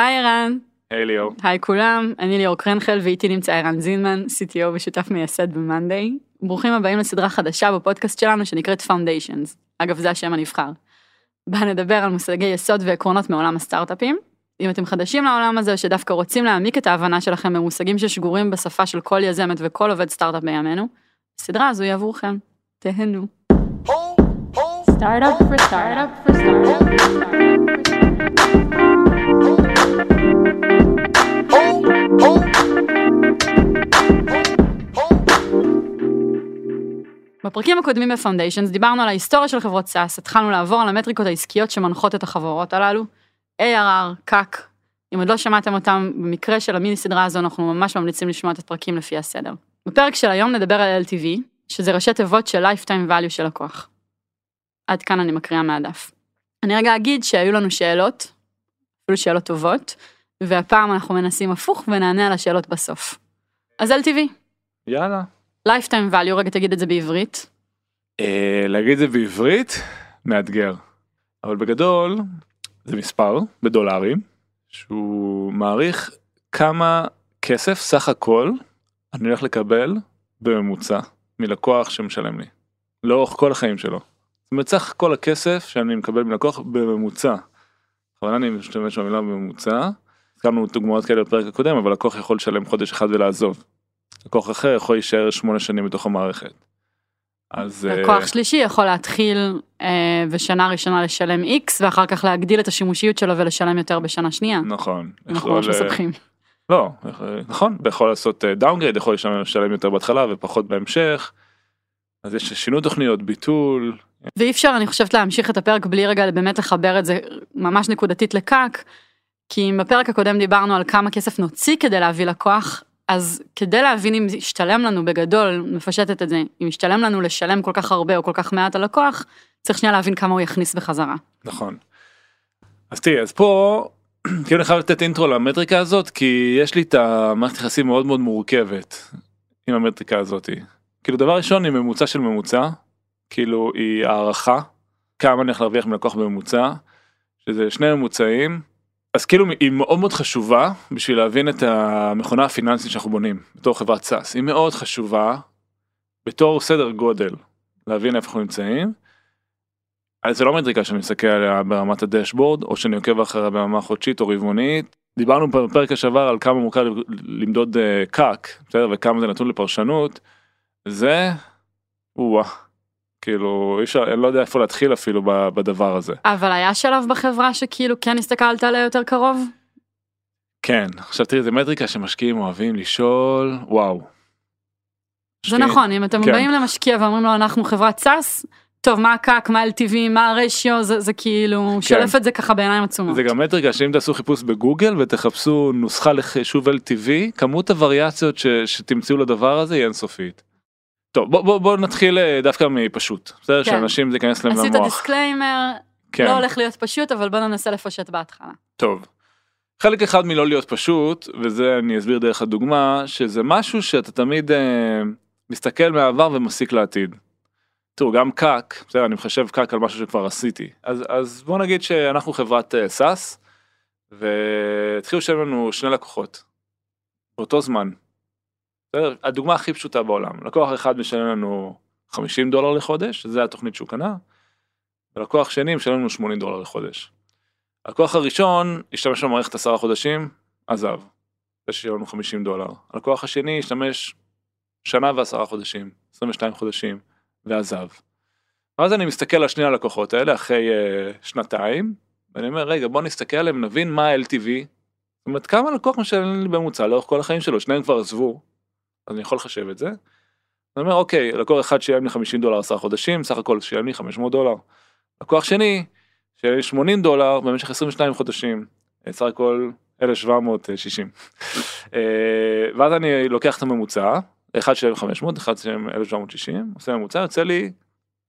היי ערן, היי ליאור. היי כולם, אני ליאור קרנחל ואיתי נמצא ערן זינמן, CTO ושותף מייסד ב-Monday. ברוכים הבאים לסדרה חדשה בפודקאסט שלנו שנקראת Foundations, אגב זה השם הנבחר. בה נדבר על מושגי יסוד ועקרונות מעולם הסטארט-אפים. אם אתם חדשים לעולם הזה או שדווקא רוצים להעמיק את ההבנה שלכם במושגים ששגורים בשפה של כל יזמת וכל עובד סטארט-אפ בימינו, הסדרה הזו היא עבורכם. תהנו. Startup for startup for startup for startup בפרקים הקודמים ב foundations דיברנו על ההיסטוריה של חברות SaaS, התחלנו לעבור על המטריקות העסקיות שמנחות את החברות הללו, ARR, CAC, אם עוד לא שמעתם אותם, במקרה של המיני סדרה הזו אנחנו ממש ממליצים לשמוע את הפרקים לפי הסדר. בפרק של היום נדבר על LTV, שזה ראשי תיבות של Lifetime Value של לקוח. עד כאן אני מקריאה מהדף. אני רגע אגיד שהיו לנו שאלות, אפילו שאלות טובות, והפעם אנחנו מנסים הפוך ונענה על השאלות בסוף. אז LTV, יאללה. Lifetime Value, רגע תגיד את זה בעברית. אה, להגיד את זה בעברית מאתגר. אבל בגדול זה מספר בדולרים שהוא מעריך כמה כסף סך הכל אני הולך לקבל בממוצע מלקוח שמשלם לי. לאורך כל החיים שלו. זאת אומרת סך כל הכסף שאני מקבל מלקוח בממוצע. בכוונה אני משתמש במילה בממוצע. הזכרנו דוגמאות כאלה בפרק הקודם אבל לקוח יכול לשלם חודש אחד ולעזוב. לקוח אחר יכול להישאר שמונה שנים בתוך המערכת. אז אה, לקוח שלישי יכול להתחיל אה, בשנה ראשונה לשלם X ואחר כך להגדיל את השימושיות שלו ולשלם יותר בשנה שנייה. נכון. אנחנו ממש אה, מסבכים. לא, נכון, יכול לעשות downgrade, יכול לשלם יותר בהתחלה ופחות בהמשך. אז יש שינוי תוכניות, ביטול, ואי אפשר אני חושבת להמשיך את הפרק בלי רגע באמת לחבר את זה ממש נקודתית ל CAC. כי אם בפרק הקודם דיברנו על כמה כסף נוציא כדי להביא לקוח, אז כדי להבין אם ישתלם לנו בגדול, מפשטת את זה, אם ישתלם לנו לשלם כל כך הרבה או כל כך מעט על לקוח, צריך שנייה להבין כמה הוא יכניס בחזרה. נכון. אז תראי, אז פה כאילו אני חייב לתת אינטרו למטריקה הזאת כי יש לי את המערכת יחסים מאוד מאוד מורכבת עם המטריקה הזאתי. כאילו דבר ראשון היא ממוצע של ממוצע, כאילו היא הערכה כמה אני הולך להרוויח מלקוח בממוצע, שזה שני ממוצעים, אז כאילו היא מאוד מאוד חשובה בשביל להבין את המכונה הפיננסית שאנחנו בונים בתור חברת סאס, היא מאוד חשובה בתור סדר גודל להבין איפה אנחנו נמצאים. אז זה לא מטריקה שאני מסתכל עליה ברמת הדשבורד או שאני עוקב אחריה ברמה חודשית או רבעונית. דיברנו בפרק השעבר על כמה מורכב למדוד אה, קאק בסדר וכמה זה נתון לפרשנות. זה וואה כאילו אי אפשר אני לא יודע איפה להתחיל אפילו בדבר הזה. אבל היה שלב בחברה שכאילו כן הסתכלת עליה יותר קרוב? כן עכשיו תראי זה מטריקה שמשקיעים אוהבים לשאול וואו. זה משקיעים- נכון, אם אתם כן. באים למשקיע ואומרים לו אנחנו חברת SaaS, טוב מה ה CAC, מה LTV, מה הרשיו, זה, זה כאילו שולף את זה ככה בעיניים עצומות. כן. זה גם מטריקה שאם תעשו חיפוש בגוגל ותחפשו נוסחה לחישוב LTV כמות הווריאציות ש, שתמצאו לדבר הזה היא אינסופית. טוב בוא, בוא, בוא נתחיל אה, דווקא מפשוט בסדר כן. שאנשים זה ייכנס להם ישית למוח. דיסקליימר, כן. לא הולך להיות פשוט, אבל בוא ננסה לפשט בהתחלה. טוב. חלק אחד כן הולך להיות פשוט וזה אני אסביר דרך הדוגמה שזה משהו שאתה תמיד אה, מסתכל מהעבר ומסיק לעתיד. תראו גם CAC בסדר אני מחשב CAC על משהו שכבר עשיתי אז אז בוא נגיד שאנחנו חברת אה, SaaS והתחילו לשלם לנו שני לקוחות. באותו זמן. הדוגמה הכי פשוטה בעולם לקוח אחד משלם לנו 50 דולר לחודש זה התוכנית שהוא קנה. ולקוח שני משלם לנו 80 דולר לחודש. הלקוח הראשון השתמש במערכת עשרה חודשים, עזב. זה שיהיה לנו 50 דולר. הלקוח השני השתמש שנה ועשרה חודשים, 22 חודשים, ועזב. ואז אני מסתכל על שני הלקוחות האלה אחרי uh, שנתיים, ואני אומר רגע בוא נסתכל עליהם נבין מה ה-LTV. זאת אומרת כמה לקוח משלם לי בממוצע לאורך כל החיים שלו, שניהם כבר עזבו, אז אני יכול לחשב את זה. אני אומר אוקיי, לקוח אחד שילם לי 50 דולר עשרה חודשים, סך הכל שילם לי 500 דולר. לקוח שני, שילם לי 80 דולר במשך 22 חודשים, אה, סך הכל 1760. אה, ואז אני לוקח את הממוצע, אחד שילם 500, אחד שילם 1760, עושה ממוצע, יוצא לי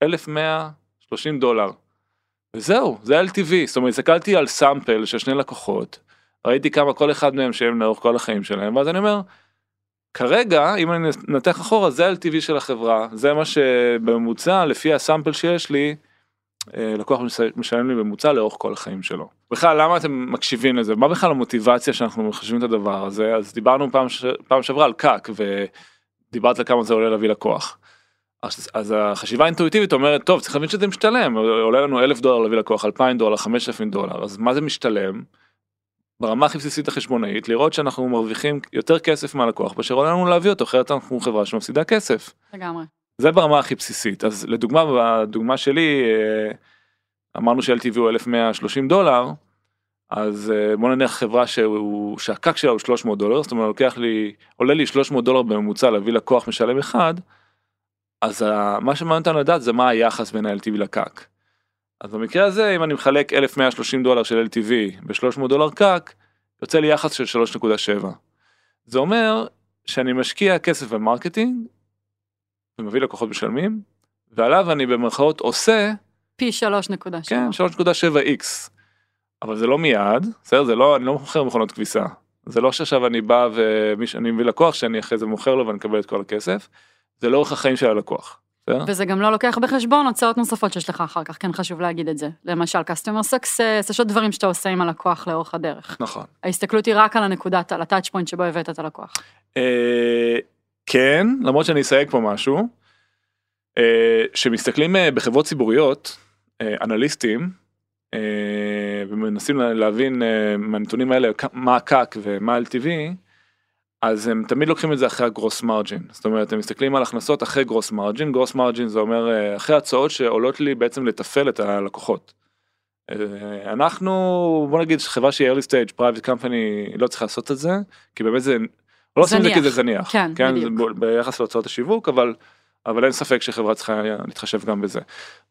1130 דולר. וזהו, זה LTV, זאת אומרת, הסתכלתי על סאמפל של שני לקוחות, ראיתי כמה כל אחד מהם שילם לאורך כל החיים שלהם, ואז אני אומר, כרגע, אם אני נתח אחורה, זה ה-LTV של החברה, זה מה שבממוצע, לפי הסאמפל שיש לי, אה, לקוח מש- משלם לי ממוצע לאורך כל החיים שלו. בכלל למה אתם מקשיבים לזה מה בכלל המוטיבציה שאנחנו מחשבים את הדבר הזה אז דיברנו פעם, ש... פעם שעברה על קאק ודיברת על כמה זה עולה להביא לקוח. אז, אז החשיבה האינטואיטיבית אומרת טוב צריך להבין שזה משתלם עולה לנו אלף דולר להביא לקוח אלפיים דולר חמשת אלפים דולר אז מה זה משתלם. ברמה הכי בסיסית החשבונאית לראות שאנחנו מרוויחים יותר כסף מהלקוח מאשר עולה לנו להביא אותו אחרת אנחנו חברה שמפסידה כסף. לגמרי. זה ברמה הכי בסיסית אז לדוגמה בדוגמה שלי אה, אמרנו ש-LTV הוא 1130 דולר אז אה, בוא נניח חברה שהוא שהקק שלה הוא 300 דולר זאת אומרת לוקח לי עולה לי 300 דולר בממוצע להביא לקוח משלם אחד. אז ה- מה שמעניין אותנו לדעת זה מה היחס בין ה-LTV לקק. אז במקרה הזה אם אני מחלק 1130 דולר של LTV ב-300 דולר קק יוצא לי יחס של 3.7. זה אומר שאני משקיע כסף במרקטינג ומביא לקוחות משלמים ועליו אני במרכאות עושה פי 3.7. כן 3.7x אבל זה לא מיד בסדר זה לא אני לא מוכר מכונות כביסה זה לא שעכשיו אני בא ואני מביא לקוח שאני אחרי זה מוכר לו ואני מקבל את כל הכסף זה לאורך החיים של הלקוח. וזה גם לא לוקח בחשבון הוצאות נוספות שיש לך אחר כך, כן חשוב להגיד את זה. למשל, customer success, יש עוד דברים שאתה עושה עם הלקוח לאורך הדרך. נכון. ההסתכלות היא רק על הנקודת, על ה touch point שבו הבאת את הלקוח. אה, כן למרות שאני אסייג פה משהו. אה, שמסתכלים אה, בחברות ציבוריות אנליסטים ומנסים לה- להבין מהנתונים האלה מה הקאק ומה LTV אז הם תמיד לוקחים את זה אחרי הגרוס מרג'ין זאת אומרת הם מסתכלים על הכנסות אחרי גרוס מרג'ין גרוס מרג'ין זה אומר אה, אחרי הצעות שעולות לי בעצם לתפעל את הלקוחות. אה, אנחנו בוא נגיד חברה שהיא early stage private company לא צריכה לעשות את זה כי באמת זה לא עושים את זה כי זניח. זה זניח כן, כן בדיוק. ביחס להוצאות השיווק אבל אבל אין ספק שחברה צריכה להתחשב גם בזה.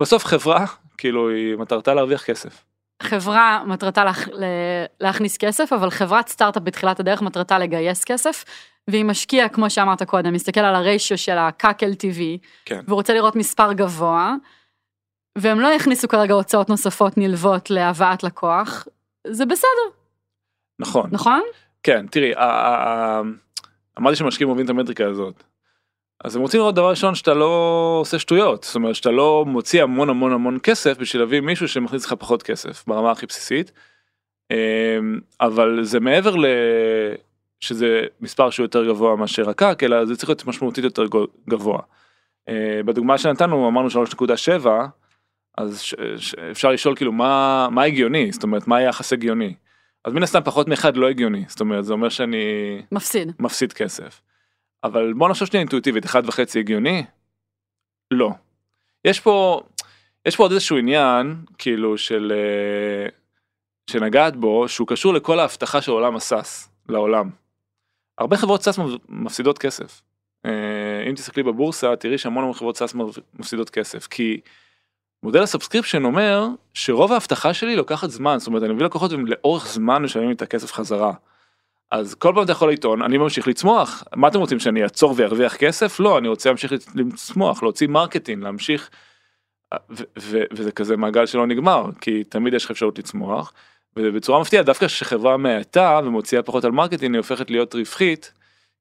בסוף חברה כאילו היא מטרתה להרוויח כסף. חברה מטרתה להכ... ל- להכניס כסף, אבל חברת סטארט-אפ בתחילת הדרך מטרתה לגייס כסף, והיא משקיעה, כמו שאמרת קודם, מסתכל על הריישיו של ה-CAC LTV, כן. והוא רוצה לראות מספר גבוה, והם לא יכניסו כרגע הוצאות נוספות נלוות להבאת לקוח, זה בסדר, נכון. נכון? כן תראי אמרתי שמשקיעים אוהבים את המטריקה הזאת. אז הם רוצים לראות דבר ראשון שאתה לא עושה שטויות זאת אומרת שאתה לא מוציא המון המון המון כסף בשביל להביא מישהו שמכניס לך פחות כסף ברמה הכי בסיסית. אמ, אבל זה מעבר ל... שזה מספר שהוא יותר גבוה מאשר הקק אלא זה צריך להיות משמעותית יותר גבוה. אה, בדוגמה שנתנו אמרנו 3.7 אז ש... ש... אפשר לשאול כאילו מה מה הגיוני זאת אומרת מה היחס הגיוני. אז מן הסתם פחות מאחד לא הגיוני זאת אומרת זה אומר שאני מפסיד. מפסיד כסף. אבל בוא נחשוב שנייה אינטואיטיבית אחד וחצי הגיוני? לא. יש פה יש פה עוד איזשהו עניין כאילו של אה, שנגעת בו שהוא קשור לכל ההבטחה של עולם הסאס לעולם. הרבה חברות SaaS מפסידות כסף. אה, אם תסתכלי בבורסה תראי שהמון המון חברות SaaS מפסידות כסף כי מודל ה subscription אומר שרוב ההבטחה שלי לוקחת זמן זאת אומרת אני מביא לקוחות והם לאורך זמן משלמים את הכסף חזרה. אז כל פעם אתה יכול לטעון אני ממשיך לצמוח מה אתם רוצים שאני אעצור וארוויח כסף לא אני רוצה להמשיך לצמוח להוציא מרקטינג להמשיך. ו- ו- וזה כזה מעגל שלא נגמר כי תמיד יש לך אפשרות לצמוח. ובצורה מפתיעה דווקא כשחברה מאטה ומוציאה פחות על מרקטינג היא הופכת להיות רווחית.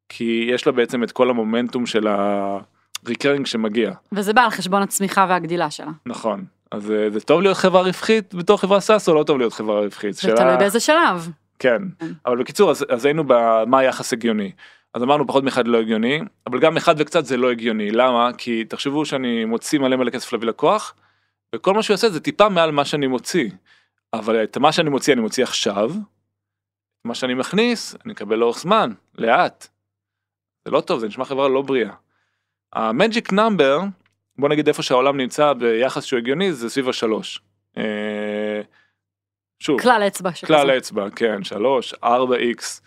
כי יש לה בעצם את כל המומנטום של ה recurring שמגיע וזה בא על חשבון הצמיחה והגדילה שלה. נכון אז אה, זה טוב להיות חברה רווחית בתור חברה SaaS או לא טוב להיות חברה רווחית. זה שאלה- תלוי באיזה שלב. כן, כן. אבל בקיצור אז, אז היינו במה היחס הגיוני. אז אמרנו פחות מאחד לא הגיוני, אבל גם אחד וקצת זה לא הגיוני, למה? כי תחשבו שאני מוציא מלא מלא כסף להביא לקוח, וכל מה שהוא יעשה זה טיפה מעל מה שאני מוציא. אבל את מה שאני מוציא אני מוציא עכשיו, מה שאני מכניס אני אקבל לאורך זמן, לאט. זה לא טוב, זה נשמע חברה לא בריאה. המג'יק נאמבר, בוא נגיד איפה שהעולם נמצא ביחס שהוא הגיוני זה סביב השלוש. אה, שוב, כלל אצבע שכזה. כלל האצבע, כן, 3, 4x,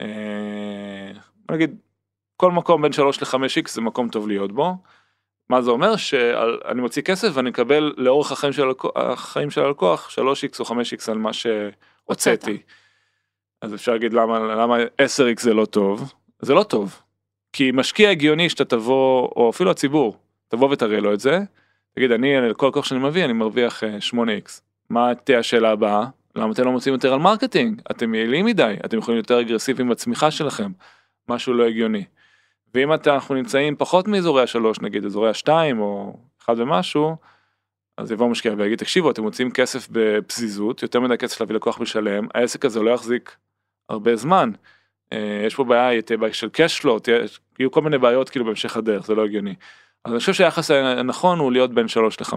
אה, נגיד, כל מקום בין 3 ל-5x זה מקום טוב להיות בו. מה זה אומר? שאני מוציא כסף ואני מקבל לאורך החיים של, הלקוח, החיים של הלקוח 3x או 5x על מה שהוצאתי. אז אפשר להגיד למה, למה 10x זה לא טוב? זה לא טוב. כי משקיע הגיוני שאתה תבוא, או אפילו הציבור, תבוא ותראה לו את זה, תגיד אני, כל לקוח שאני מביא אני מרוויח אה, 8x. מה תהיה השאלה הבאה? למה אתם לא מוציאים יותר על מרקטינג? אתם יעילים מדי, אתם יכולים להיות יותר אגרסיביים בצמיחה שלכם, משהו לא הגיוני. ואם אתה, אנחנו נמצאים פחות מאזורי השלוש נגיד, אזורי השתיים או אחד ומשהו, אז יבוא משקיע ויגיד תקשיבו אתם מוצאים כסף בפזיזות יותר מדי כסף להביא לקוח משלם העסק הזה לא יחזיק הרבה זמן. אה, יש פה בעיה של cash יהיו כל מיני בעיות כאילו בהמשך הדרך זה לא הגיוני. אז אני חושב שהיחס הנכון הוא להיות בין 3 ל-5.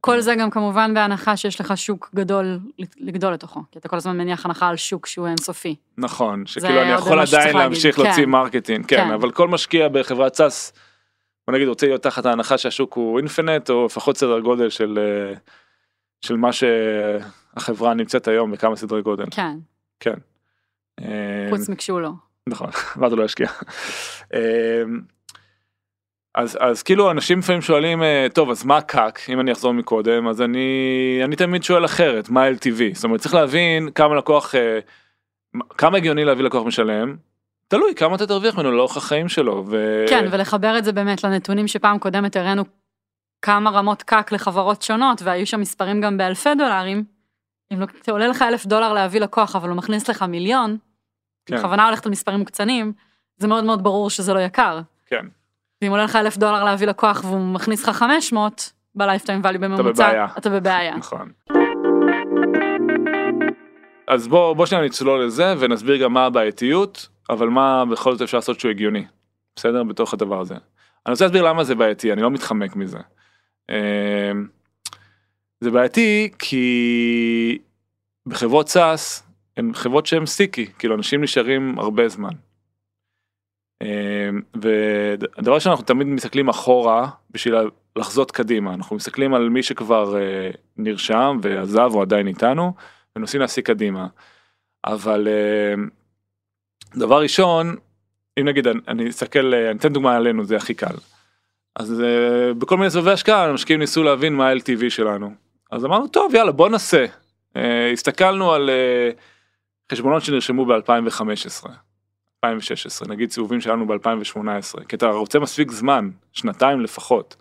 כל זה גם כמובן בהנחה שיש לך שוק גדול לגדול לתוכו, כי אתה כל הזמן מניח הנחה על שוק שהוא אינסופי. נכון שכאילו אני יכול עדיין להגיד, להמשיך כן. להוציא מרקטינג כן כן. אבל כל משקיע בחברת SaaS. בוא נגיד רוצה להיות תחת ההנחה שהשוק הוא infinite או לפחות סדר גודל של אה, של מה שהחברה נמצאת היום בכמה סדרי גודל. כן, אה, חוץ מכשהוא לא. נכון, ואז הוא לא ישקיע. אז אז כאילו אנשים לפעמים שואלים אה, טוב אז מה CAC אם אני אחזור מקודם אז אני אני תמיד שואל אחרת מה LTV זאת אומרת צריך להבין כמה לקוח אה, כמה הגיוני להביא לקוח משלם. תלוי כמה אתה תרוויח ממנו לאורך החיים שלו. ו... כן, ולחבר את זה באמת לנתונים שפעם קודמת הראינו כמה רמות קאק לחברות שונות, והיו שם מספרים גם באלפי דולרים. אם לא, זה עולה לך אלף דולר להביא לקוח, אבל הוא מכניס לך מיליון, כן. בכוונה הולכת על מספרים קצנים, זה מאוד מאוד ברור שזה לא יקר. כן. ואם עולה לך אלף דולר להביא לקוח והוא מכניס לך 500, בלייפטיים ואלי בממוצע. אתה בבעיה. נכון. אז בוא בוא שניה נצלול לזה ונסביר גם מה הבעייתיות אבל מה בכל זאת אפשר לעשות שהוא הגיוני. בסדר בתוך הדבר הזה. אני רוצה להסביר למה זה בעייתי אני לא מתחמק מזה. אמ, זה בעייתי כי בחברות סאס הן חברות שהן סטיקי כאילו אנשים נשארים הרבה זמן. אמ, והדבר שאנחנו תמיד מסתכלים אחורה בשביל לחזות קדימה אנחנו מסתכלים על מי שכבר אה, נרשם ועזב או עדיין איתנו ומנסים להסיק קדימה. אבל אה, דבר ראשון אם נגיד אני- אסתכל אה, אני אתן דוגמה עלינו זה הכי קל. אז אה, בכל מיני סבבי השקעה המשקיעים ניסו להבין מה ה-LTV שלנו. אז אמרנו טוב יאללה בוא נעשה. הסתכלנו על חשבונות שנרשמו ב-2015. 2016 נגיד סיבובים שלנו ב-2018 כי אתה רוצה מספיק זמן שנתיים לפחות.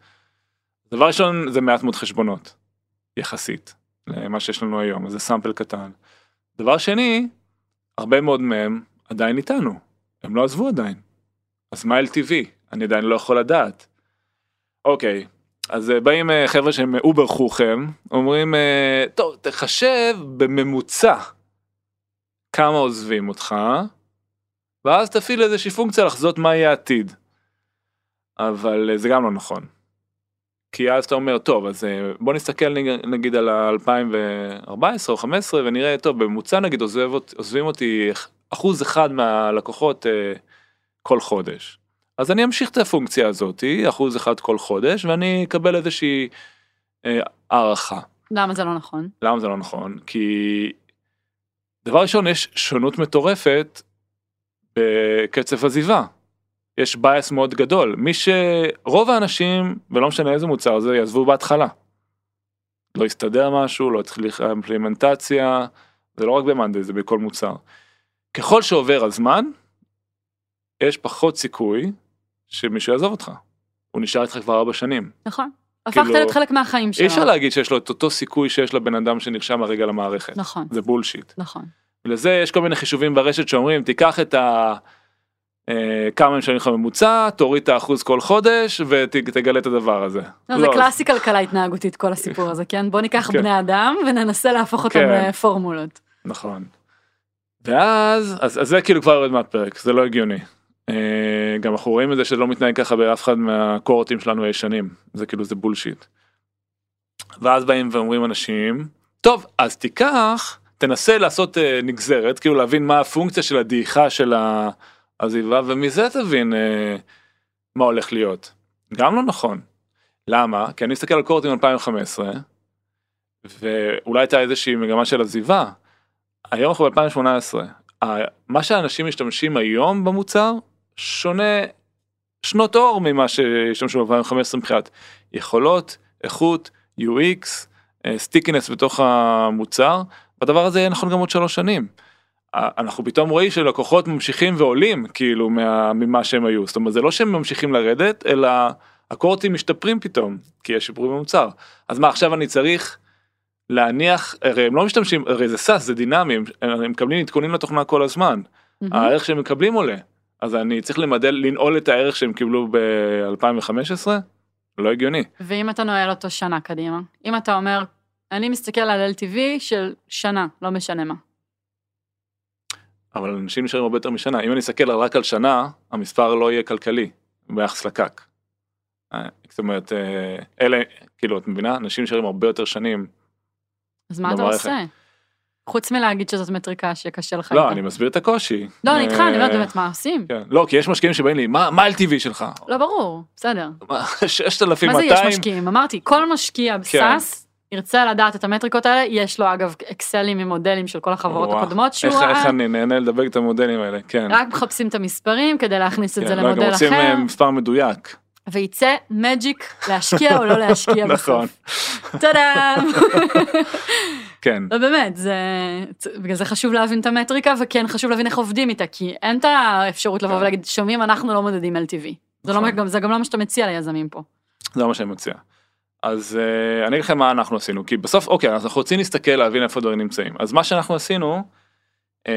דבר ראשון זה מעט מאוד חשבונות יחסית למה שיש לנו היום זה sample קטן. דבר שני הרבה מאוד מהם עדיין איתנו הם לא עזבו עדיין. אז מה LTV אני עדיין לא יכול לדעת. אוקיי אז אה, באים אה, חבר'ה שהם over חוכם אומרים אה, טוב תחשב בממוצע כמה עוזבים אותך ואז תפעיל איזושהי פונקציה לחזות מה יהיה העתיד. אבל אה, זה גם לא נכון. כי אז אתה אומר טוב אז אה, בוא נסתכל נג- נגיד על ה-2014 או 15 ונראה טוב בממוצע נגיד עוזב, עוזבים אותי אחוז אחד מהלקוחות אה, כל חודש. אז אני אמשיך את הפונקציה הזאתי אחוז אחד כל חודש ואני אקבל איזושהי אה, הערכה. למה זה לא נכון? למה זה לא נכון? כי דבר ראשון יש שונות מטורפת בקצב עזיבה. יש bias מאוד גדול. מי שרוב האנשים, ולא משנה איזה מוצר זה, יעזבו בהתחלה. לא הסתדר משהו, לא הצליח אימפלמנטציה, זה לא רק במאנדי, זה בכל מוצר. ככל שעובר הזמן, יש פחות סיכוי שמישהו יעזוב אותך. הוא נשאר איתך כבר ארבע שנים. נכון. כאילו, הפכת להיות חלק מהחיים שלו. אי אפשר להגיד שיש לו את אותו סיכוי שיש לבן אדם שנרשם הרגע למערכת. נכון, זה bullshit. נכון. לזה יש כל מיני חישובים ברשת שאומרים תיקח את ה... אה, כמה הם משלמים לך ממוצע, תוריד את האחוז כל חודש ותגלה את הדבר הזה. לא, זה קלאסי כלכלה התנהגותית כל הסיפור הזה, כן? בוא ניקח כן. בני אדם וננסה להפוך אותם כן. לפורמולות. נכון. ואז, אז, אז זה כאילו כבר יורד מהפרק, זה לא הגיוני. אה, גם אנחנו רואים את זה שלא מתנהג ככה באף אחד מהקורטים שלנו הישנים, זה כאילו זה בולשיט. ואז באים ואומרים אנשים, טוב, אז תיקח, תנסה לעשות אה, נגזרת, כאילו להבין מה הפונקציה של הדעיכה של העזיבה, ומזה תבין אה, מה הולך להיות. גם לא נכון. למה? כי אני מסתכל על קורטים 2015, ואולי הייתה איזושהי מגמה של עזיבה. היום אנחנו ב-2018, מה שאנשים משתמשים היום במוצר שונה שנות אור ממה שהשתמשו ב-2015 מבחינת יכולות, איכות, UX, stickiness בתוך המוצר, והדבר הזה יהיה נכון גם עוד שלוש שנים. אנחנו פתאום רואים שלקוחות ממשיכים ועולים כאילו מה, ממה שהם היו, זאת אומרת זה לא שהם ממשיכים לרדת, אלא ה cohortים משתפרים פתאום, כי יש שיפורים במוצר. אז מה עכשיו אני צריך להניח, הרי הם לא משתמשים, הרי זה SaaS, זה דינמי, הם, הם מקבלים עדכונים לתוכנה כל הזמן, הערך שהם מקבלים עולה, אז אני צריך למדל, לנעול את הערך שהם קיבלו ב-2015? לא הגיוני. ואם אתה נועל אותו שנה קדימה? אם אתה אומר, אני מסתכל על LTV של שנה, לא משנה מה. אבל אנשים נשארים הרבה יותר משנה. אם אני אסתכל רק על שנה, המספר לא יהיה כלכלי ביחס לקק. אה, זאת אומרת, אה, אלה, כאילו, את מבינה? אנשים נשארים הרבה יותר שנים. אז מה אתה. עושה? חוץ מלהגיד שזאת מטריקה שקשה לך לא. אני מסביר את הקושי. לא, אני איתך, אני אומרת אה, באמת, מה עושים? כן. לא, כי יש משקיעים שבאים לי, מה מה LTV שלך? לא, ברור, בסדר. מה, מה זה יש 6,200? משקיעים? אמרתי, כל משקיע כן. בסאס ירצה לדעת את המטריקות האלה, יש לו אגב אקסלים עם מודלים של כל החברות וואו, הקודמות שהוא איך- איך ראה, אני נהנה לדבר את המודלים האלה, כן. רק מחפשים את המספרים כדי להכניס את כן, זה לא, גם למודל רוצים אחר, אה, מספר מדויק. וייצא מג'יק להשקיע או לא להשקיע נכון. בסוף. טאדאם. כן. לא באמת, זה, בגלל זה חשוב להבין את המטריקה, וכן חשוב להבין איך עובדים איתה, כי אין את האפשרות לבוא כן. ולהגיד, שומעים, אנחנו לא מודדים LTV. זה, לא, נכון. גם, זה גם לא מה שאתה מציע ליזמים פה. זה מה שאני מציע. אז uh, אני אגיד לכם מה אנחנו עשינו כי בסוף אוקיי אז אנחנו רוצים להסתכל להבין איפה הדברים נמצאים אז מה שאנחנו עשינו uh,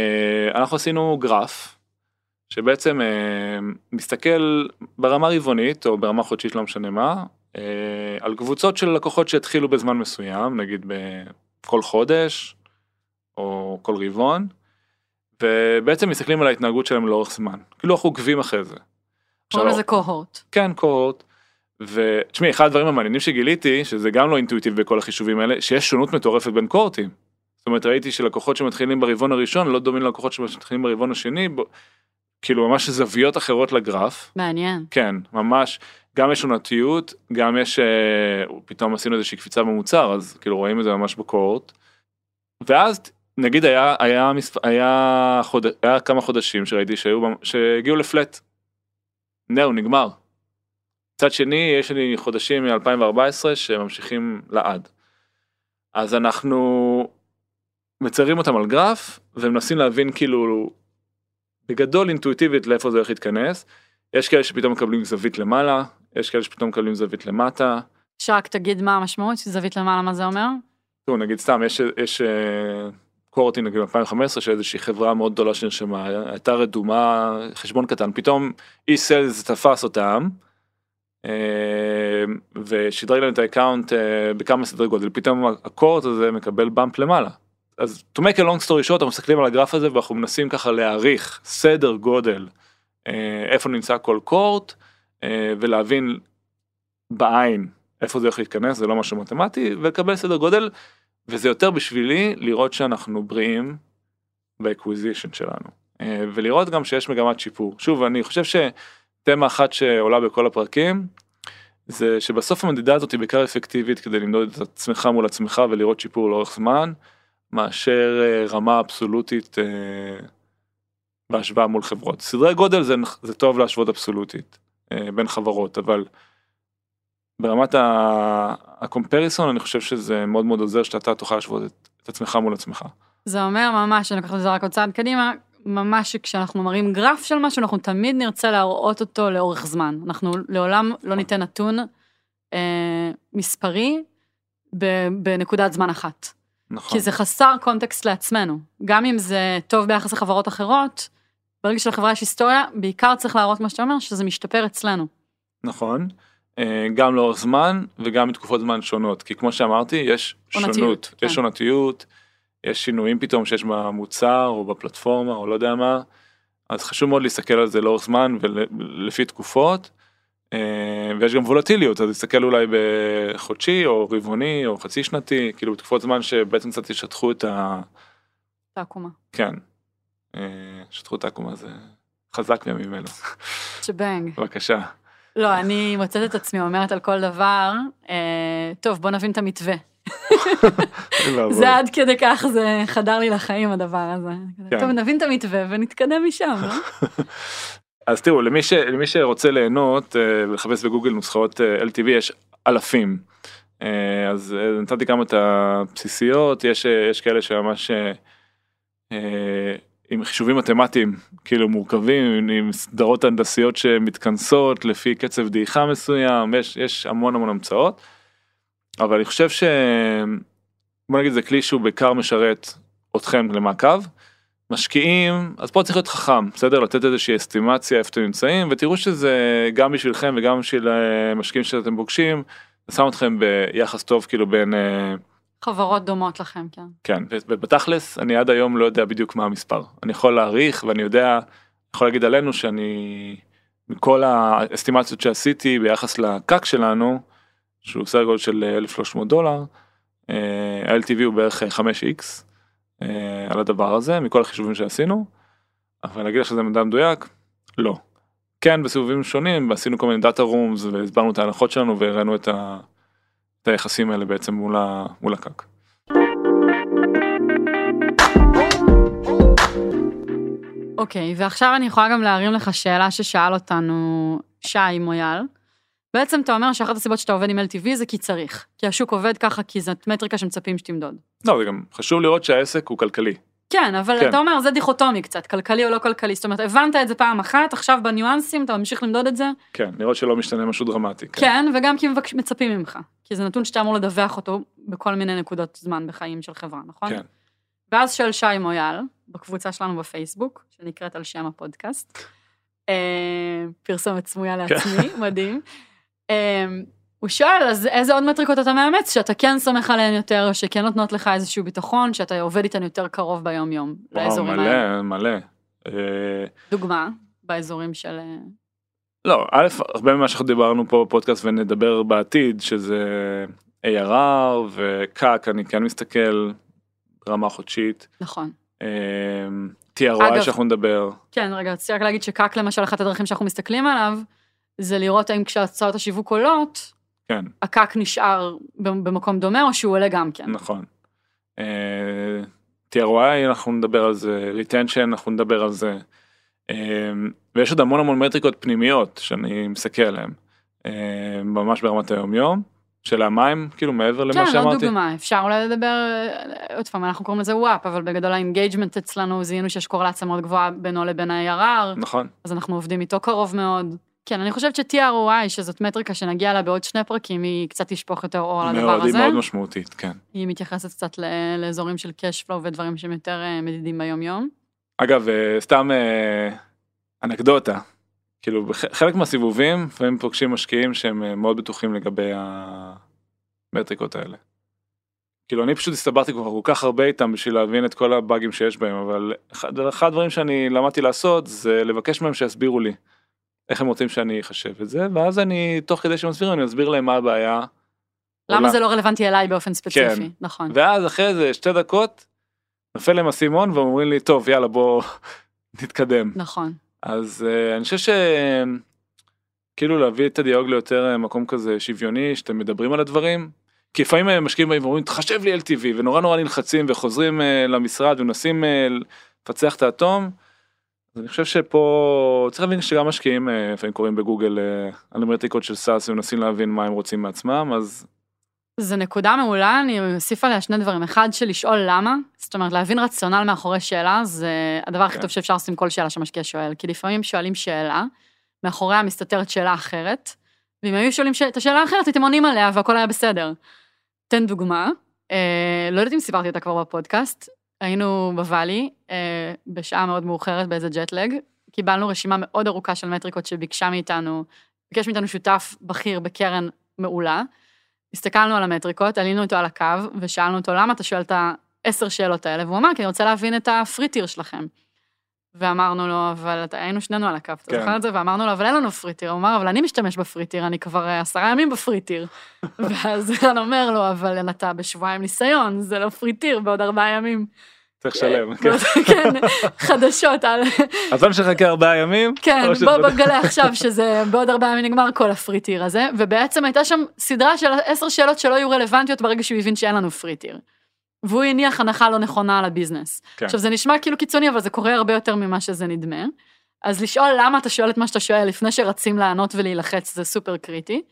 אנחנו עשינו גרף שבעצם uh, מסתכל ברמה רבעונית או ברמה חודשית לא משנה מה uh, על קבוצות של לקוחות שהתחילו בזמן מסוים נגיד בכל חודש או כל רבעון ובעצם מסתכלים על ההתנהגות שלהם לאורך זמן כאילו אנחנו עוקבים אחרי זה. קוראים לזה קוהורט. כן קוהורט. ותשמעי אחד הדברים המעניינים שגיליתי שזה גם לא אינטואיטיב בכל החישובים האלה שיש שונות מטורפת בין קוהורטים. זאת אומרת ראיתי שלקוחות שמתחילים ברבעון הראשון לא דומים ללקוחות שמתחילים ברבעון השני ב... כאילו ממש זוויות אחרות לגרף מעניין. כן ממש גם יש עונתיות גם יש אה, פתאום עשינו איזושהי קפיצה במוצר אז כאילו רואים את זה ממש בקוהורט. ואז נגיד היה היה מספ... היה, חוד... היה כמה חודשים שראיתי שהיו שהגיעו לפלט. זהו נגמר. מצד שני יש לי חודשים מ-2014 שממשיכים לעד. אז אנחנו מציירים אותם על גרף ומנסים להבין כאילו בגדול אינטואיטיבית לאיפה זה הולך להתכנס. יש כאלה שפתאום מקבלים זווית למעלה, יש כאלה שפתאום מקבלים זווית למטה. שרק תגיד מה המשמעות של זווית למעלה, מה זה אומר? תראו נגיד סתם יש יש אה, cohort נגיד 2015 שאיזושהי חברה מאוד גדולה שנרשמה הייתה רדומה חשבון קטן פתאום איש sales תפס אותם. אה, ושדרג להם את ה account אה, בכמה סדרי גודל. פתאום ה cohort הזה מקבל bump למעלה. אז to make a long story short אנחנו מסתכלים על הגרף הזה ואנחנו מנסים ככה להעריך סדר גודל אה, איפה נמצא כל cohort אה, ולהבין בעין איפה זה הולך להתכנס זה לא משהו מתמטי ולקבל סדר גודל. וזה יותר בשבילי לראות שאנחנו בריאים ב acquisition שלנו ולראות גם שיש מגמת שיפור. שוב אני חושב שתמה אחת שעולה בכל הפרקים זה שבסוף המדידה הזאת היא בעיקר אפקטיבית כדי למדוד את עצמך מול עצמך ולראות שיפור לאורך זמן מאשר אה, רמה אבסולוטית אה, בהשוואה מול חברות סדרי גודל זה, זה טוב להשוות אבסולוטית אה, בין חברות אבל ברמת הקומפריסון אני חושב שזה מאוד מאוד עוזר שאתה תוכל להשוות את, את עצמך מול עצמך. זה אומר ממש, אני לוקחת את זה רק עוד צעד קדימה, ממש שכשאנחנו מראים גרף של משהו, אנחנו תמיד נרצה להראות אותו לאורך זמן. אנחנו לעולם לא ניתן נתון אה, מספרי בנקודת זמן אחת. נכון. כי זה חסר קונטקסט לעצמנו. גם אם זה טוב ביחס לחברות אחרות, ברגע שלחברה יש היסטוריה, בעיקר צריך להראות, כמו שאתה אומר, שזה משתפר אצלנו. נכון. אה, גם לאורך זמן וגם מתקופות זמן שונות כי כמו שאמרתי יש עונתיות, שונות כן. יש עונתיות יש שינויים פתאום שיש במוצר או בפלטפורמה או לא יודע מה אז חשוב מאוד להסתכל על זה לאורך זמן ולפי תקופות אה, ויש גם וולטיליות אז להסתכל אולי בחודשי או רבעוני או חצי שנתי כאילו בתקופות זמן שבעצם קצת ישטחו את ה... את העקומה. כן. אה, שטחו את העקומה זה חזק בימים אלו צ'בנג. בבקשה. לא, אני מוצאת את עצמי אומרת על כל דבר, אה, טוב, בוא נבין את המתווה. זה עד כדי כך, זה חדר לי לחיים הדבר הזה. כן. טוב, נבין את המתווה ונתקדם משם, לא? אז תראו למי, ש, למי שרוצה ליהנות אה, ולחפש בגוגל נוסחאות אה, LTV יש אלפים. אה, אז אה, נתתי כמה את הבסיסיות יש אה, יש כאלה שממש אה, אה, עם חישובים מתמטיים כאילו מורכבים עם סדרות הנדסיות שמתכנסות לפי קצב דעיכה מסוים יש יש המון המון המצאות. אבל אני חושב ש... בוא נגיד זה כלי שהוא בעיקר משרת אתכם למעקב משקיעים, אז פה צריך להיות חכם, בסדר? לתת איזושהי אסטימציה איפה אתם נמצאים, ותראו שזה גם בשבילכם וגם בשביל אה, משקיעים שאתם פוגשים, זה שם אתכם ביחס טוב כאילו בין, אה, חברות דומות לכם, כן. כן, ובתכלס אני עד היום לא יודע בדיוק מה המספר. אני יכול להעריך ואני יודע, יכול להגיד עלינו שאני, מכל האסטימציות שעשיתי ביחס לקאק שלנו, שהוא סדר גודל של 1,300 דולר, אה, ה-LTV הוא בערך 5x אה, על הדבר הזה, מכל החישובים שעשינו, אבל להגיד לך שזה מדע מדויק? לא. כן, בסיבובים שונים, עשינו כל מיני data rooms והסברנו את ההנחות שלנו והראינו את, ה... את היחסים האלה בעצם מול, ה... מול ה CAC. אוקיי, ועכשיו אני יכולה גם להרים לך שאלה ששאל אותנו שי מויאל. בעצם אתה אומר שאחת הסיבות שאתה עובד עם LTV זה כי צריך. כי השוק עובד ככה, כי זאת מטריקה שמצפים שתמדוד. לא, זה גם חשוב לראות שהעסק הוא כלכלי. כן, אבל כן. אתה אומר, זה דיכוטומי קצת, כלכלי או לא כלכלי. זאת אומרת, הבנת את זה פעם אחת, עכשיו בניואנסים אתה ממשיך למדוד את זה. כן, לראות שלא משתנה משהו דרמטי. כן. כן, וגם כי מבקש, מצפים ממך. כי זה נתון שאתה אמור לדווח אותו בכל מיני נקודות זמן בחיים של חברה, נכון? כן. ואז שואל שי מויאל, בקבוצה שלנו בפייסבוק, שנקראת על שם הפודקאסט, אה, פרסומת סמויה לעצמי, מדהים. אה, הוא שואל, אז איזה עוד מטריקות אתה מאמץ, שאתה כן סומך עליהן יותר, או שכן נותנות לך איזשהו ביטחון, שאתה עובד איתן יותר קרוב ביום-יום, לאזורים האלה. מלא, מלא. אה, דוגמה, באזורים של... אה, לא, א', הרבה ממה שאנחנו דיברנו פה בפודקאסט ונדבר בעתיד, שזה ARR וקאק, אני כן מסתכל רמה חודשית. נכון. TRY אגב- שאנחנו נדבר. כן, רגע, רציתי רק להגיד שקאק למשל, אחת הדרכים שאנחנו מסתכלים עליו, זה לראות האם כשהצעות השיווק עולות, כן, הקאק נשאר במקום דומה, או שהוא עולה גם כן. נכון. אה, TRY אנחנו נדבר על זה, retention אנחנו נדבר על זה. אה, ויש עוד המון המון מטריקות פנימיות שאני מסתכל עליהן. אה, ממש ברמת היום יום. שאלה מה הם כאילו מעבר למה כן, עוד שאמרתי. דוגמה, אפשר אולי לדבר, עוד פעם, אנחנו קוראים לזה WAP, אבל בגדול ה engagement אצלנו, זיהינו שיש קורלציה מאוד גבוהה בינו לבין ה-ARR, נכון. אז אנחנו עובדים איתו קרוב מאוד. כן, אני חושבת ש- ROI, שזאת מטריקה שנגיע אליה בעוד שני פרקים, היא קצת תשפוך יותר אור על הדבר מאוד, היא הזה. מאוד משמעותית, כן. היא מתייחסת קצת לאזורים של cash flow ודברים שהם יותר אה, מדידים ביום-יום. אגב, אה, סתם אה, אנקדוטה, כאילו חלק מהסיבובים, לפעמים פוגשים משקיעים שהם מאוד בטוחים לגבי המטריקות האלה. כאילו אני פשוט הסתברתי כבר כל כך הרבה איתם בשביל להבין את כל הבאגים שיש בהם, אבל אחד הדברים שאני למדתי לעשות זה לבקש מהם שיסבירו לי איך הם רוצים שאני אחשב את זה, ואז אני, תוך כדי שהם מסבירים, אני אסביר להם מה הבעיה. למה. זה לא רלוונטי אליי באופן ספציפי, כן. נכון. ואז אחרי זה שתי דקות, נופל להם האסימון והם אומרים לי, טוב, יאללה, בוא נתקדם. נכון. אז uh, אני חושב ש... כאילו להביא את הדיאלוג ליותר אה, מקום כזה שוויוני, שאתם מדברים על הדברים. כי לפעמים אה, משקיעים באים ואומרים, תחשב לי LTV, ונורא נורא נלחצים וחוזרים uh, למשרד ומנסים uh, לפצח את האטום. אז אני חושב שפה צריך להבין שגם משקיעים uh, לפעמים קוראים בגוגל uh, על של סאס ומנסים להבין מה הם רוצים מעצמם, אז זו נקודה מעולה, אני אוסיף עליה שני דברים. אחד, של לשאול למה, זאת אומרת, להבין רציונל מאחורי שאלה, זה הדבר הכי כן. טוב שאפשר עם כל שאלה שמשקיע שואל. כי לפעמים שואלים שאלה, מאחוריה מסתתרת שאלה אחרת, ואם היו שואלים ש... את השאלה האחרת, הייתם עונים עליה והכל היה בסדר. תן דוגמה, אה, לא יודעת אם סיפרתי אותה כבר בפודקאסט, היינו בוואלי, אה, בשעה מאוד מאוחרת באיזה ג'טלג, קיבלנו רשימה מאוד ארוכה של מטריקות שביקשה מאיתנו, ביקש מאיתנו שותף בכיר בקרן מעולה. הסתכלנו על המטריקות, עלינו איתו על הקו, ושאלנו אותו, למה אתה שואל את העשר שאלות האלה? והוא אמר, כי אני רוצה להבין את הפריטיר שלכם. ואמרנו לו, אבל היינו שנינו על הקו, אתה כן. זוכר את זה? ואמרנו לו, אבל אין לנו free tier. הוא אמר, אבל אני משתמש ב free tier, אני כבר אה, עשרה ימים ב free tier. ואז רן אומר לו, אבל אתה בשבועיים ניסיון, זה לא free tier בעוד ארבעה ימים. צריך לשלם. כן. כן, חדשות על... אז לא נחכה ארבעה ימים? כן, בוא בגלה עכשיו שזה בעוד ארבעה ימים נגמר כל ה free tier הזה, ובעצם הייתה שם סדרה של עשר שאלות שלא יהיו רלוונטיות ברגע שהוא הבין שאין לנו free tier. והוא הניח הנחה לא נכונה על ה business. כן. עכשיו זה נשמע כאילו קיצוני, אבל זה קורה הרבה יותר ממה שזה נדמה. אז לשאול למה אתה שואל את מה שאתה שואל לפני שרצים לענות ולהילחץ זה סופר קריטי.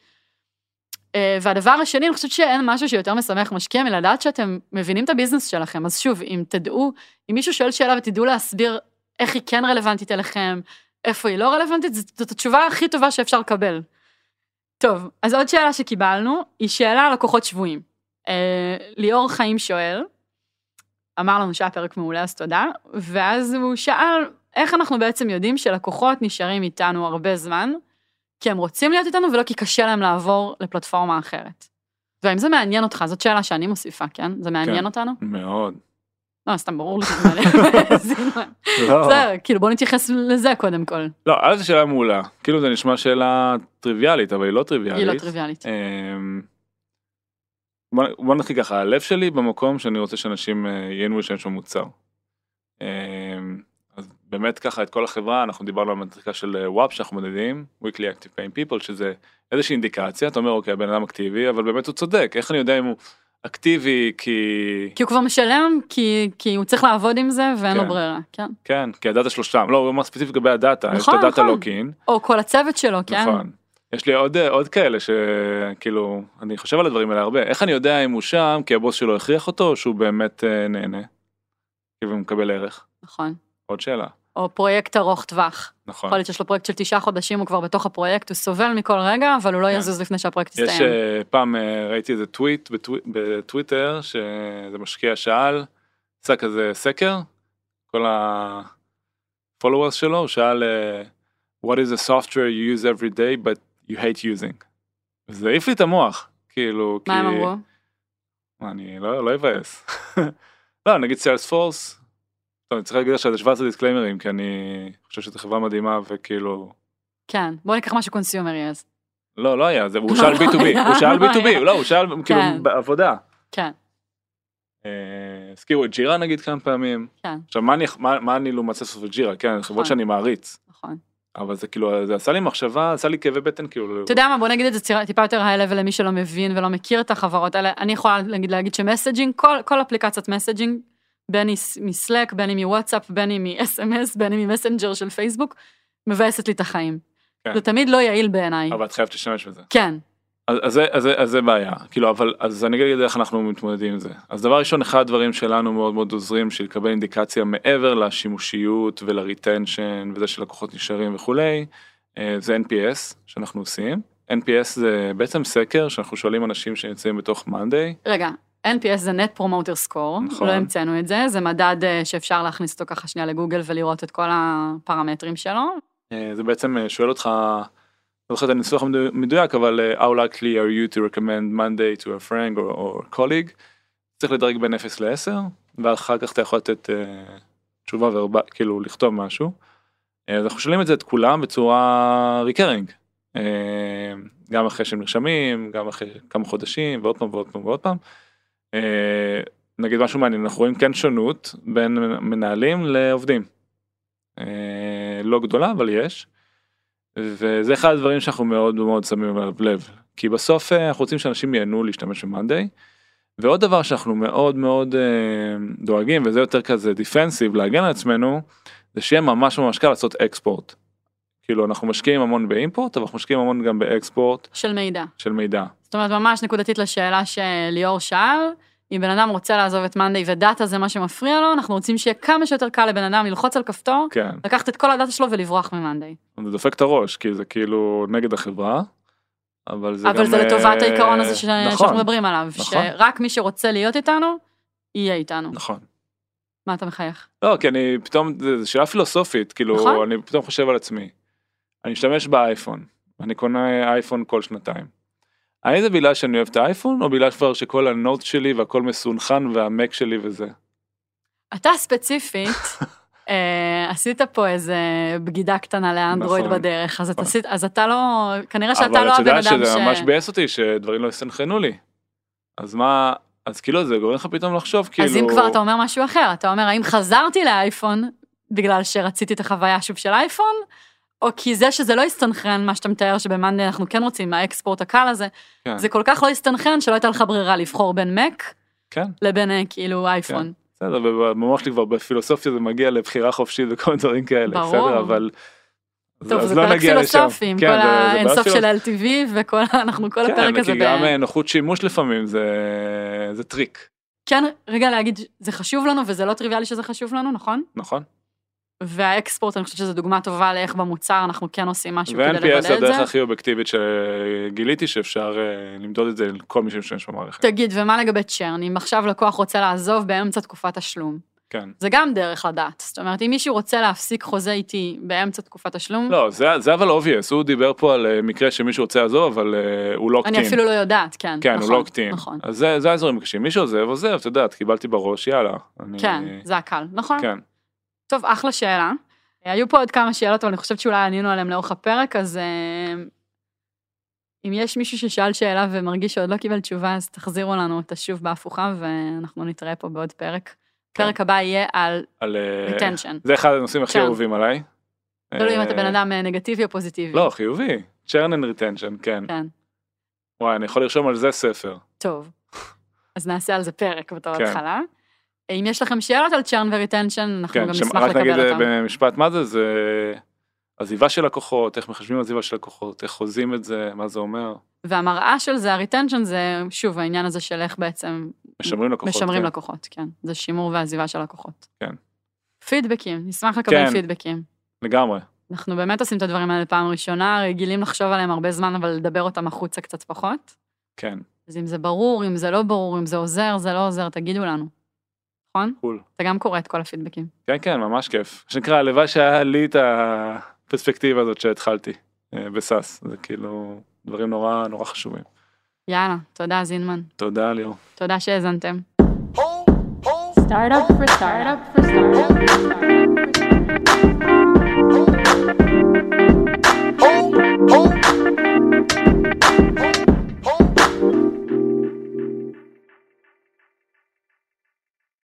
אה, והדבר השני, אני חושבת שאין משהו שיותר משמח משקיע מלדעת שאתם מבינים את ה business שלכם. אז שוב, אם תדעו, אם מישהו שואל שאלה ותדעו להסביר איך היא כן רלוונטית אליכם, איפה היא לא רלוונטית, זאת, זאת התשובה הכי טובה שאפשר לקבל. טוב, אז עוד שאלה שקיבלנו, היא שאלה על לקוחות שבויים. אה, ליאור חיים שואל, אמר לנו שהיה פרק מעולה, אז תודה. ואז הוא שאל, איך אנחנו בעצם יודעים שלקוחות נשארים איתנו הרבה זמן, כי הם רוצים להיות איתנו ולא כי קשה להם לעבור לפלטפורמה אחרת. והאם זה מעניין אותך? זאת שאלה שאני מוסיפה, כן? זה מעניין כן. אותנו? מאוד. לא, סתם ברור לי שזה מעניין. לא. בסדר, כאילו בוא נתייחס לזה קודם כל. לא, אז זו שאלה מעולה. כאילו זה נשמע שאלה טריוויאלית, אבל היא לא טריוויאלית. היא לא טריוויאלית. בוא נתחיל ככה, הלב שלי במקום שאני רוצה שאנשים אה, ייהנו להשתמש במוצר. אמ, אז באמת ככה את כל החברה, אנחנו דיברנו על מטריקה של אה, וואפ שאנחנו מודדים, weekly active paying people, שזה איזושהי אינדיקציה, אתה אומר אוקיי, הבן אדם אקטיבי, אבל באמת הוא צודק, איך אני יודע אם הוא אקטיבי כי... כי הוא כבר משלם, כי, כי הוא צריך לעבוד עם זה ואין לו כן. ברירה, כן? כן, כי הדאטה שלו שם, לא, הוא אמר ספציפית לגבי הדאטה, יש את נכון, הדאטה נכון. לוקין, או כל הצוות שלו, כן? נכון. יש לי עוד, עוד כאלה שכאילו, אני חושב על הדברים האלה הרבה. איך אני יודע אם הוא שם כי הבוס שלו הכריח אותו או שהוא באמת אה, נהנה? כאילו הוא מקבל ערך. נכון. עוד שאלה. או פרויקט ארוך טווח. נכון. יכול להיות שיש לו פרויקט של תשעה חודשים, הוא כבר בתוך הפרויקט, הוא סובל מכל רגע, אבל הוא לא כן. יזוז לפני שהפרויקט יש יסתיים. אה, פעם אה, ראיתי איזה טוויט בטוו- בטוויטר שזה משקיע שאל, עשה כזה סקר, כל ה-followers שלו, הוא שאל אה, what is a software you use every day but you hate using. וזה העיף לי את המוח, כאילו, מה הם כי- אמרו? מה, אני לא, לא אבאס. לא, נגיד סיילספורס, טוב, אני צריך להגיד עכשיו איזה 17 disclaimer־ים, כי אני חושב שזו חברה מדהימה וכאילו, כן, בוא ניקח משהו consumer־י אז. לא, לא היה, זה, הוא לא שאל B2B, היה, הוא שאל לא B2B, היה. לא, הוא שאל כאילו כן. בעבודה. כן, אה, הזכירו את ג'ירה נגיד כמה פעמים. כן, עכשיו, מה אני, מה, מה אני לעומת ספר ג'ירה, כן, חברות נכון. שאני מעריץ, נכון. אבל זה כאילו, זה עשה לי מחשבה, עשה לי כאבי בטן, כאילו, אתה יודע מה, בוא נגיד את זה טיפה יותר high level למי שלא מבין ולא מכיר את החברות האלה. אני יכולה להגיד, להגיד ש messaging, כל, כל אפליקציית messaging, בין היא מ Slack, בין היא מוואטסאפ, בין היא מ-SMS, בין היא ממסנג'ר של פייסבוק, מבאסת לי את החיים. כן. זה תמיד לא יעיל בעיניי. אבל את חייבת להשתמש בזה. כן, אז, אז, אז, זה, בעיה, כאילו, אבל, אז אני אגיד איך אנחנו מתמודדים עם זה. אז דבר ראשון, אחד הדברים שלנו מאוד מאוד עוזרים, של לקבל אינדיקציה מעבר לשימושיות ול retention וזה שלקוחות נשארים וכולי, אה, זה NPS שאנחנו עושים. NPS זה בעצם סקר שאנחנו שואלים אנשים שנמצאים בתוך מאנדיי, רגע, NPS זה Net Promoter Score, נכון. לא המצאנו את זה, זה מדד אה, שאפשר להכניס אותו ככה שנייה לגוגל ולראות את כל הפרמטרים שלו. אה, זה בעצם שואל אותך, לא זוכר את הניסוח המדו- המדויק, אבל how likely are you to recommend Monday to a friend or, or colleague, צריך לדרג בין 0 ל-10, ואחר כך אתה יכול לתת אה, תשובה ורבה, כאילו לכתוב משהו. אה, אז אנחנו שואלים את זה את כולם בצורה ריקרינג, אה, גם אחרי שהם נרשמים, גם אחרי כמה חודשים, ועוד פעם ועוד פעם ועוד פעם. אה, נגיד משהו מעניין, אנחנו רואים כן שונות בין מנהלים לעובדים. אה, לא גדולה אבל יש. וזה אחד הדברים שאנחנו מאוד מאוד שמים עליו לב כי בסוף אה, אנחנו רוצים שאנשים ייהנו להשתמש במאנדיי. ועוד דבר שאנחנו מאוד מאוד אה, דואגים וזה יותר כזה דיפנסיב להגן על עצמנו זה שיהיה ממש ממש קל לעשות אקספורט. כאילו אנחנו משקיעים המון באימפורט אבל אנחנו משקיעים המון גם באקספורט של מידע. של מידע. זאת אומרת, ממש נקודתית לשאלה שליאור שאל, אם בן אדם רוצה לעזוב את מאנדיי ודאטה זה מה שמפריע לו, אנחנו רוצים שיהיה כמה שיותר קל לבן אדם ללחוץ על כפתור, כן. לקחת את כל הדאטה שלו ולברוח ממאנדיי. זה דופק את הראש כי זה כאילו נגד החברה. אבל זה אבל גם, זה לטובת אה, העיקרון הזה ש- נכון, שאנחנו מדברים עליו, נכון. שרק מי שרוצה להיות איתנו, יהיה איתנו. נכון. מה אתה מחייך? לא, כי אני פתאום, זו שאלה פילוסופית, כאילו, נכון. אני פתאום חושב על עצמי. אני משתמש באייפון, אני קונה אייפון כל שנתיים. האם זה בגלל שאני אוהב את האייפון, או בגלל כבר שכל הנוט שלי והכל מסונכן והמק שלי וזה? אתה ספציפית, אה, עשית פה איזה בגידה קטנה לאנדרואיד נכון. בדרך, אז אתה נכון. עשית, אז אתה לא, כנראה שאתה לא אבל הבן אדם ש... שזה ממש ביאס אותי שדברים לא יסנכרנו לי. אז מה, אז כאילו זה גורם לך פתאום לחשוב, כאילו... אז אם כבר אתה אומר משהו אחר, אתה אומר, האם חזרתי לאייפון בגלל שרציתי את החוויה שוב של אייפון, או כי זה שזה לא הסתנכרן, מה שאתה מתאר שבמאנדי אנחנו כן רוצים, האקספורט הקל הזה, כן. זה כל כך לא הסתנכרן שלא הייתה לך ברירה לבחור בין מק כן, לבין אה, כאילו אייפון. בסדר, ובמוח שלי כבר בפילוסופיה זה מגיע לבחירה חופשית וכל מיני דברים כאלה, ברור. בסדר, אבל... טוב, זה לא פרק. פילוסופי, עם כן, כל האינסוף של LTV וכל, אנחנו כל הפרק כן, הזה. כי ב- גם אה, נוחות שימוש לפעמים זה זה טריק, כן, רגע להגיד, זה חשוב לנו וזה לא טריוויאלי שזה חשוב לנו, נכון? נכון? וה export, אני חושבת שזו דוגמה טובה לאיך במוצר אנחנו כן עושים משהו כדי לוודא ו-NPS את זה הדרך זה. הכי אובייקטיבית שגיליתי שאפשר אה, למדוד את זה לכל מי שמשתמש במערכת. תגיד, ומה לגבי צ'רן? אם עכשיו לקוח רוצה לעזוב באמצע תקופת תשלום, כן. זה גם דרך לדעת. זאת אומרת, אם מישהו רוצה להפסיק חוזה איתי באמצע תקופת תשלום, לא, זה, זה אבל obvious, הוא דיבר פה על אה, מקרה שמישהו רוצה לעזוב, אבל אה, הוא לא קטין. אני אפילו לא יודעת, כן. כן, נכון, הוא לא קטין. נכון. אז זה, זה האזורים הקשים. מי שעוזב, עוזב, אתה יודעת, קיבלתי בראש, יאללה. אני, כן, זה הקל, נכון? כן. טוב, אחלה שאלה. היו פה עוד כמה שאלות, אבל אני חושבת שאולי ענינו עליהן לאורך הפרק, אז אה, אם יש מישהו ששאל שאלה ומרגיש שעוד לא קיבל תשובה, אז תחזירו לנו אותה שוב בהפוכה, ואנחנו נתראה פה בעוד פרק. כן. פרק הבא יהיה על על... אה, retention. זה אחד הנושאים הכי. אהובים עליי. תלוי אם אתה אה, בן אדם אה, negative־י או positive־י. לא, חיובי. churn and retention, כן. כן, וואי, אני יכול לרשום על זה ספר. טוב. אז נעשה על זה פרק בתור כן. התחלה. אם יש לכם שאלות על churn ו retention, אנחנו כן, גם שמ- נשמח רק נגיד לקבל אה, אותם. במשפט מה זה, זה עזיבה של לקוחות, איך מחשבים עזיבה של לקוחות, איך חוזים את זה, מה זה אומר, והמראה של זה, הריטנשן, זה שוב העניין הזה של איך בעצם משמרים לקוחות. משמרים כן. לקוחות, כן. זה שימור ועזיבה של לקוחות. כן. פידבקים, נשמח לקבל כן. פידבקים. לגמרי. אנחנו באמת עושים את הדברים האלה פעם ראשונה, רגילים לחשוב עליהם הרבה זמן, אבל לדבר אותם החוצה קצת פחות. כן, אז אם זה ברור, אם זה לא ברור, אם זה עוזר, זה לא עוזר, תגידו לנו. נכון? חול. אתה גם קורא את כל הפידבקים. כן, כן, ממש כיף. מה שנקרא, הלוואי שהיה לי את הפרספקטיבה הזאת שהתחלתי אה, בסאס. זה כאילו דברים נורא נורא חשובים. יאללה, תודה זינמן. תודה ליאור. תודה שהאזנתם. Startup for startup for startup for startup.